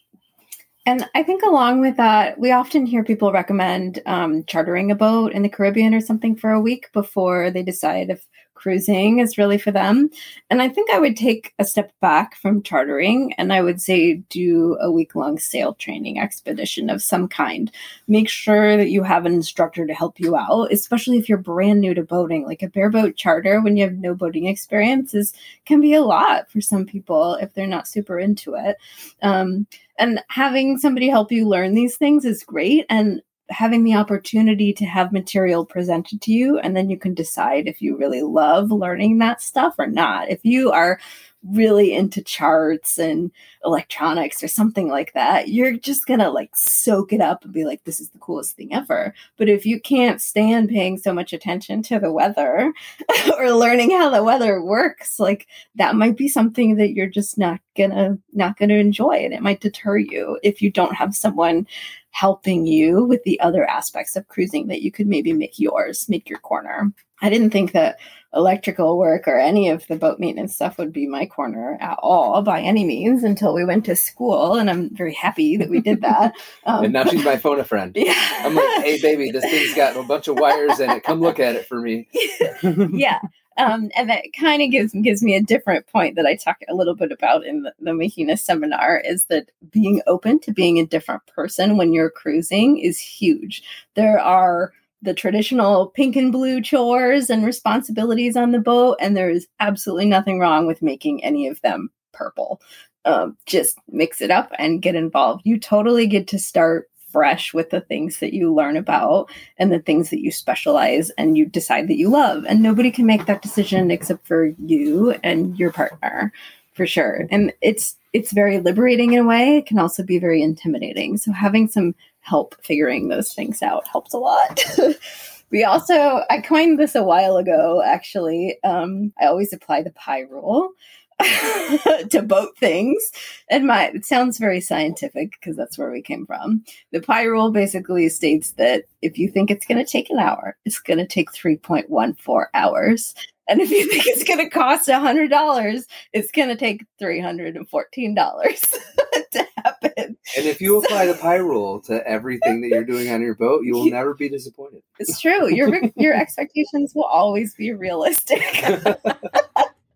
And I think along with that, we often hear people recommend um, chartering a boat in the Caribbean or something for a week before they decide if cruising is really for them. And I think I would take a step back from chartering and I would say do a week long sail training expedition of some kind. Make sure that you have an instructor to help you out, especially if you're brand new to boating. Like a bareboat charter when you have no boating experience is can be a lot for some people if they're not super into it. Um, and having somebody help you learn these things is great. And having the opportunity to have material presented to you and then you can decide if you really love learning that stuff or not. If you are really into charts and electronics or something like that you're just gonna like soak it up and be like this is the coolest thing ever but if you can't stand paying so much attention to the weather or learning how the weather works like that might be something that you're just not gonna not gonna enjoy and it might deter you if you don't have someone helping you with the other aspects of cruising that you could maybe make yours, make your corner. I didn't think that electrical work or any of the boat maintenance stuff would be my corner at all by any means until we went to school. And I'm very happy that we did that. Um, and now she's my phone a friend. Yeah. I'm like, hey, baby, this thing's got a bunch of wires in it. Come look at it for me. yeah. Um, and that kind of gives gives me a different point that I talk a little bit about in the, the Mahina seminar is that being open to being a different person when you're cruising is huge. There are the traditional pink and blue chores and responsibilities on the boat, and there is absolutely nothing wrong with making any of them purple. Um, just mix it up and get involved. You totally get to start fresh with the things that you learn about and the things that you specialize and you decide that you love. And nobody can make that decision except for you and your partner for sure. And it's it's very liberating in a way. It can also be very intimidating. So having some help figuring those things out helps a lot. we also I coined this a while ago actually. Um, I always apply the pi rule. to boat things. And my it sounds very scientific because that's where we came from. The pi rule basically states that if you think it's going to take an hour, it's going to take 3.14 hours. And if you think it's going to cost $100, it's going to take $314 to happen. And if you apply the pi rule to everything that you're doing on your boat, you will never be disappointed. It's true. Your your expectations will always be realistic.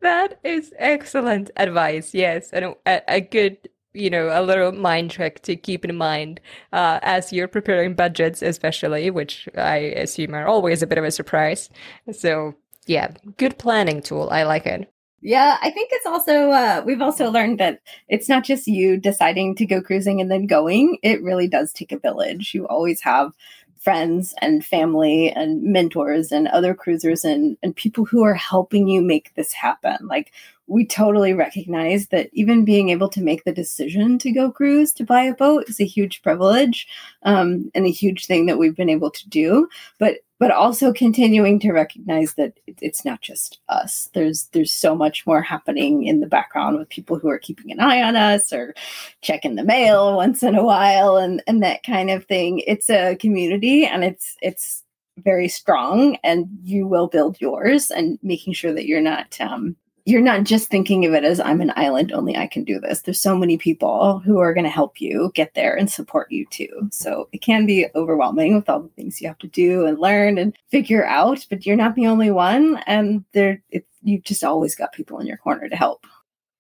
That is excellent advice. Yes, and a, a good you know, a little mind trick to keep in mind uh, as you're preparing budgets, especially, which I assume are always a bit of a surprise. So, yeah, good planning tool. I like it. Yeah, I think it's also, uh, we've also learned that it's not just you deciding to go cruising and then going. It really does take a village. You always have friends and family and mentors and other cruisers and, and people who are helping you make this happen. Like we totally recognize that even being able to make the decision to go cruise to buy a boat is a huge privilege um, and a huge thing that we've been able to do but but also continuing to recognize that it's not just us. There's there's so much more happening in the background with people who are keeping an eye on us or checking the mail once in a while and and that kind of thing. It's a community and it's it's very strong and you will build yours and making sure that you're not um, you're not just thinking of it as I'm an island, only I can do this. There's so many people who are going to help you get there and support you too. So it can be overwhelming with all the things you have to do and learn and figure out, but you're not the only one. And there, it, you've just always got people in your corner to help.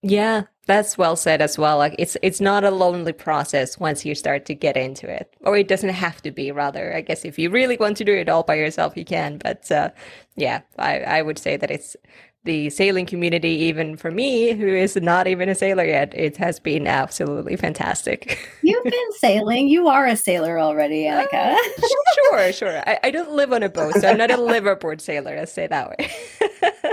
Yeah, that's well said as well. Like it's it's not a lonely process once you start to get into it, or it doesn't have to be. Rather, I guess if you really want to do it all by yourself, you can. But uh, yeah, I I would say that it's the sailing community, even for me, who is not even a sailor yet, it has been absolutely fantastic. You've been sailing. You are a sailor already, Annika. Uh, sure, sure. I, I, don't live on a boat, so I'm not a liveaboard sailor, let's say that way.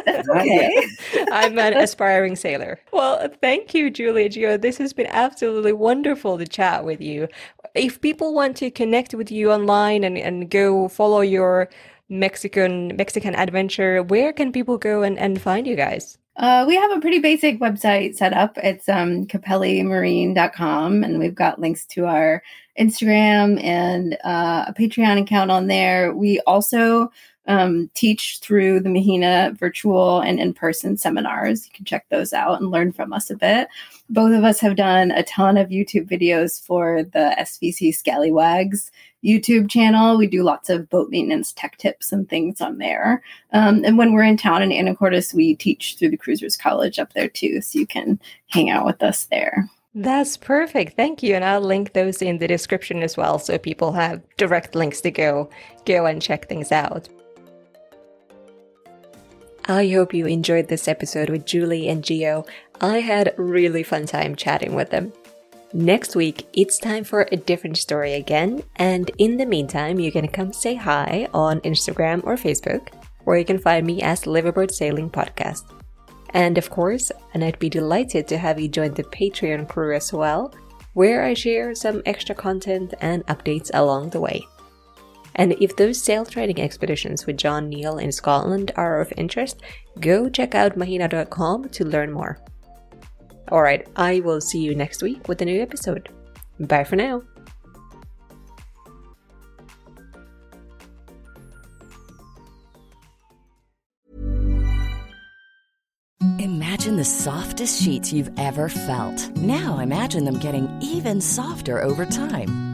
That's okay. I'm an aspiring sailor. Well, thank you, Julia Gio. This has been absolutely wonderful to chat with you. If people want to connect with you online and, and go follow your Mexican Mexican adventure, where can people go and, and find you guys? Uh, we have a pretty basic website set up. It's um, capellimarine.com, and we've got links to our Instagram and uh, a Patreon account on there. We also um, teach through the Mahina virtual and in person seminars. You can check those out and learn from us a bit. Both of us have done a ton of YouTube videos for the SVC Scallywags YouTube channel. We do lots of boat maintenance tech tips and things on there. Um, and when we're in town in Anacortes, we teach through the Cruisers College up there too. So you can hang out with us there. That's perfect. Thank you. And I'll link those in the description as well so people have direct links to go go and check things out. I hope you enjoyed this episode with Julie and Gio. I had really fun time chatting with them. Next week, it's time for a different story again, and in the meantime, you can come say hi on Instagram or Facebook, where you can find me as Liveaboard Sailing Podcast. And of course, and I'd be delighted to have you join the Patreon crew as well, where I share some extra content and updates along the way. And if those sail trading expeditions with John Neal in Scotland are of interest, go check out mahina.com to learn more. Alright, I will see you next week with a new episode. Bye for now. Imagine the softest sheets you've ever felt. Now imagine them getting even softer over time.